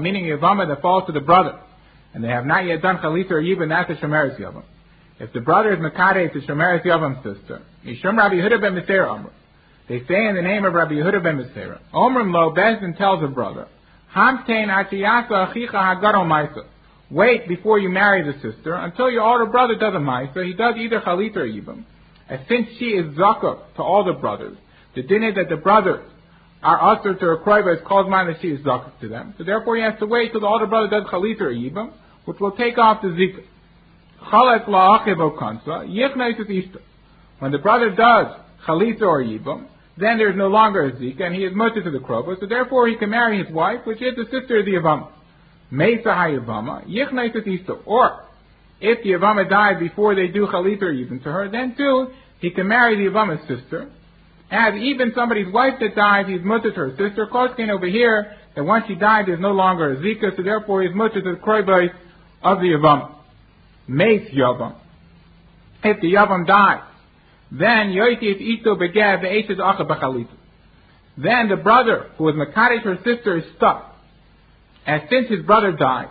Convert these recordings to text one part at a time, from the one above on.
meaning Yavama that falls to the brother. And they have not yet done Chalitza or Yibam, that's a Shemeres Yavam. If the brother is Makade, it's a Shemeres Yavam sister. Yishum Rabbi Yehuda ben Mesera Amr. They say in the name of Rabbi Yehuda ben Mesera. Omrim Lo, Beis Din tells the brother, Hamtein Achiyasa Achicha Hagaro Maisa. Wait before you marry the sister until your older brother does a Maisa. He does either Chalitza or Yibam. And since she is Zakah to all the brothers, the din is that the brothers are usher to her kroiva is called she is zakah to them. So therefore he has to wait till the older brother does chalitza or yibam, which will take off the zikah. Chalet la'achiv okansa, yichnais ishta. When the brother does chalitza or yibam, then there is no longer a zika, and he is mutter to the krova, so therefore he can marry his wife, which is the sister of the Yavama. Mesa hayavama, yichnais ishta. Or, if the Yavama died before they do chalitza or yibam to her, then too, he can marry the Yavama's sister, as even somebody's wife that dies, he's mutter to her sister. Koskin over here, that once she died, there's no longer a zika, so therefore he's mutter to the kroibais of the yavam. Mace yavam. If the yavam dies, then yoitif ito begav ve'eshes acha b'chalitza. Then the brother who was makadish her sister is stuck. And since his brother died,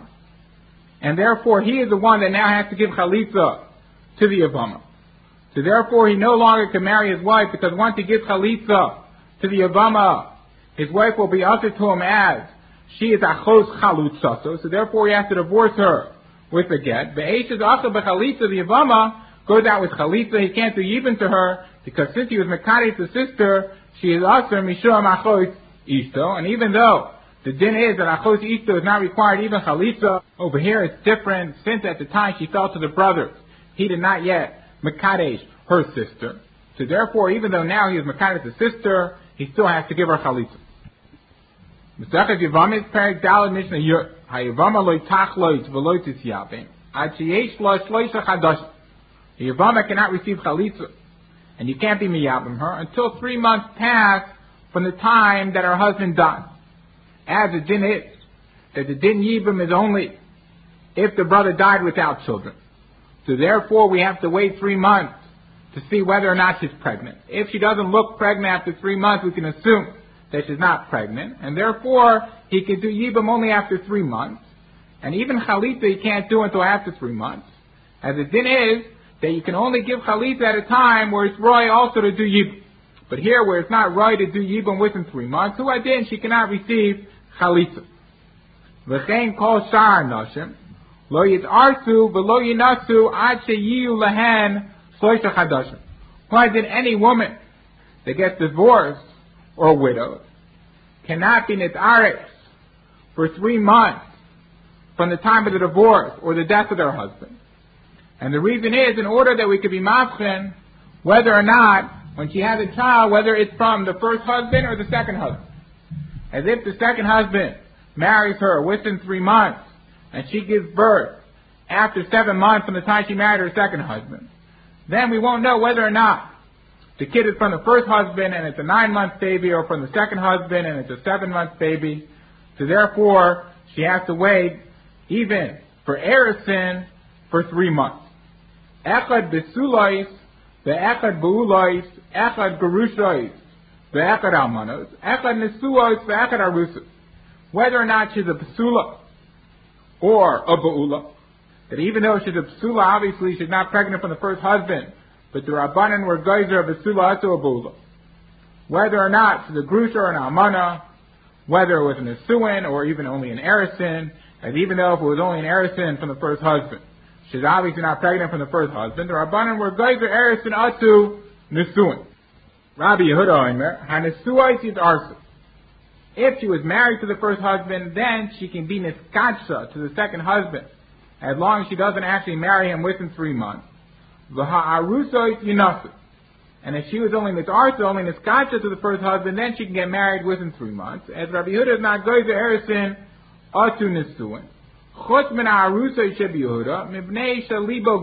and therefore he is the one that now has to give chalitza to the yavama. So therefore, he no longer can marry his wife because once he gives chalitza to the Yavama, his wife will be ushered to him as she is achos chalutzaso. So therefore, he has to divorce her with the get. The Be'eshes acha b'chalitza, the Yavama goes out with chalitza. He can't do even to her because since he was mekadis the sister, she is aser mishum achos isto. And even though the din is that achos isto is not required even chalitza, over here it's different. Since at the time she fell to the brothers, he did not yet Makadesh, her sister. So therefore, even though now he is Makadesh, the sister, he still has to give her chalitza. Mesachet Yavamis Perik Dalad Mishnah Yud. Hayavama loy tachloit v'loy tisyavim. Ad sheyesh lo shloisha chadash. The Yavama cannot receive chalitza. And you can't be miyabim her until three months pass from the time that her husband died. As the din is, that the din yibam is only if the brother died without children. So therefore, we have to wait three months to see whether or not she's pregnant. If she doesn't look pregnant after three months, we can assume that she's not pregnant, and therefore he can do yibam only after three months, and even chalitza he can't do until after three months. As the din is that you can only give chalitza at a time where it's roy also to do yibam. But here, where it's not roy to do yibam within three months, who adin she cannot receive chalitza. V'chein kol shar nashim. Why did any woman that gets divorced or widowed cannot be nitaris for three months from the time of the divorce or the death of their husband? And the reason is in order that we could be mafchen whether or not when she has a child, whether it's from the first husband or the second husband. As if the second husband marries her within three months and she gives birth after seven months from the time she married her second husband, then we won't know whether or not the kid is from the first husband and it's a nine month baby or from the second husband and it's a seven month baby. So therefore, she has to wait even for Erisin for three months. Echad besulais, the echad beulais, echad gerushais, the echad almanos, echad nesuos, the echad. Whether or not she's a besula or a ba'ula. That even though she's a psula, obviously she's not pregnant from the first husband, but the rabbanan were geyser of a psula to a ba'ula. Whether or not she's a grusha or an almana, whether it was an asuin or even only an erisin, and even though if it was only an erisin from the first husband, she's obviously not pregnant from the first husband, the rabbanan were geyser erison atu nesuin. Rabbi Yehuda Omer, hanesuais is arsa. If she was married to the first husband, then she can be niskatsha to the second husband, as long as she doesn't actually marry him within three months. And if she was only mitarsa, only niskatsha to the first husband, then she can get married within three months. As Rabbi Yehuda is not going to Erison, atu nisuin. Chutz min Yehuda, mibnei shalibo.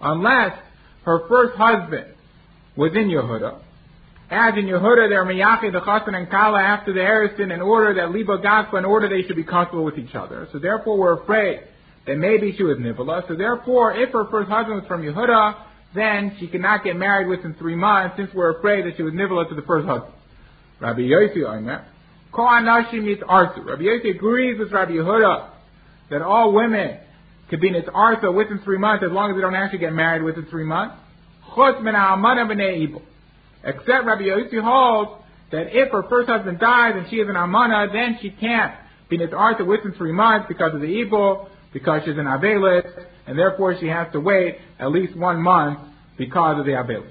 Unless her first husband was in Yehuda, as in Yehuda, they're Miyachi, the Chassan and Kala after the Erison in order that Liba Gaspa, in order they should be comfortable with each other. So therefore we're afraid that maybe she was Nivola. So therefore, if her first husband was from Yehuda, then she cannot get married within three months since we're afraid that she was nivola to the first husband. Rabbi Yossi Omer, Ko Anashi meets Arthur. Rabbi Yossi agrees with Rabbi Yehuda that all women could be its Arthur within three months as long as they don't actually get married within three months. Except Rabbi Yossi holds that if her first husband dies and she is an almana, then she can't be Arthur within three months because of the evil, because she's an avelis, and therefore she has to wait at least one month because of the avelis.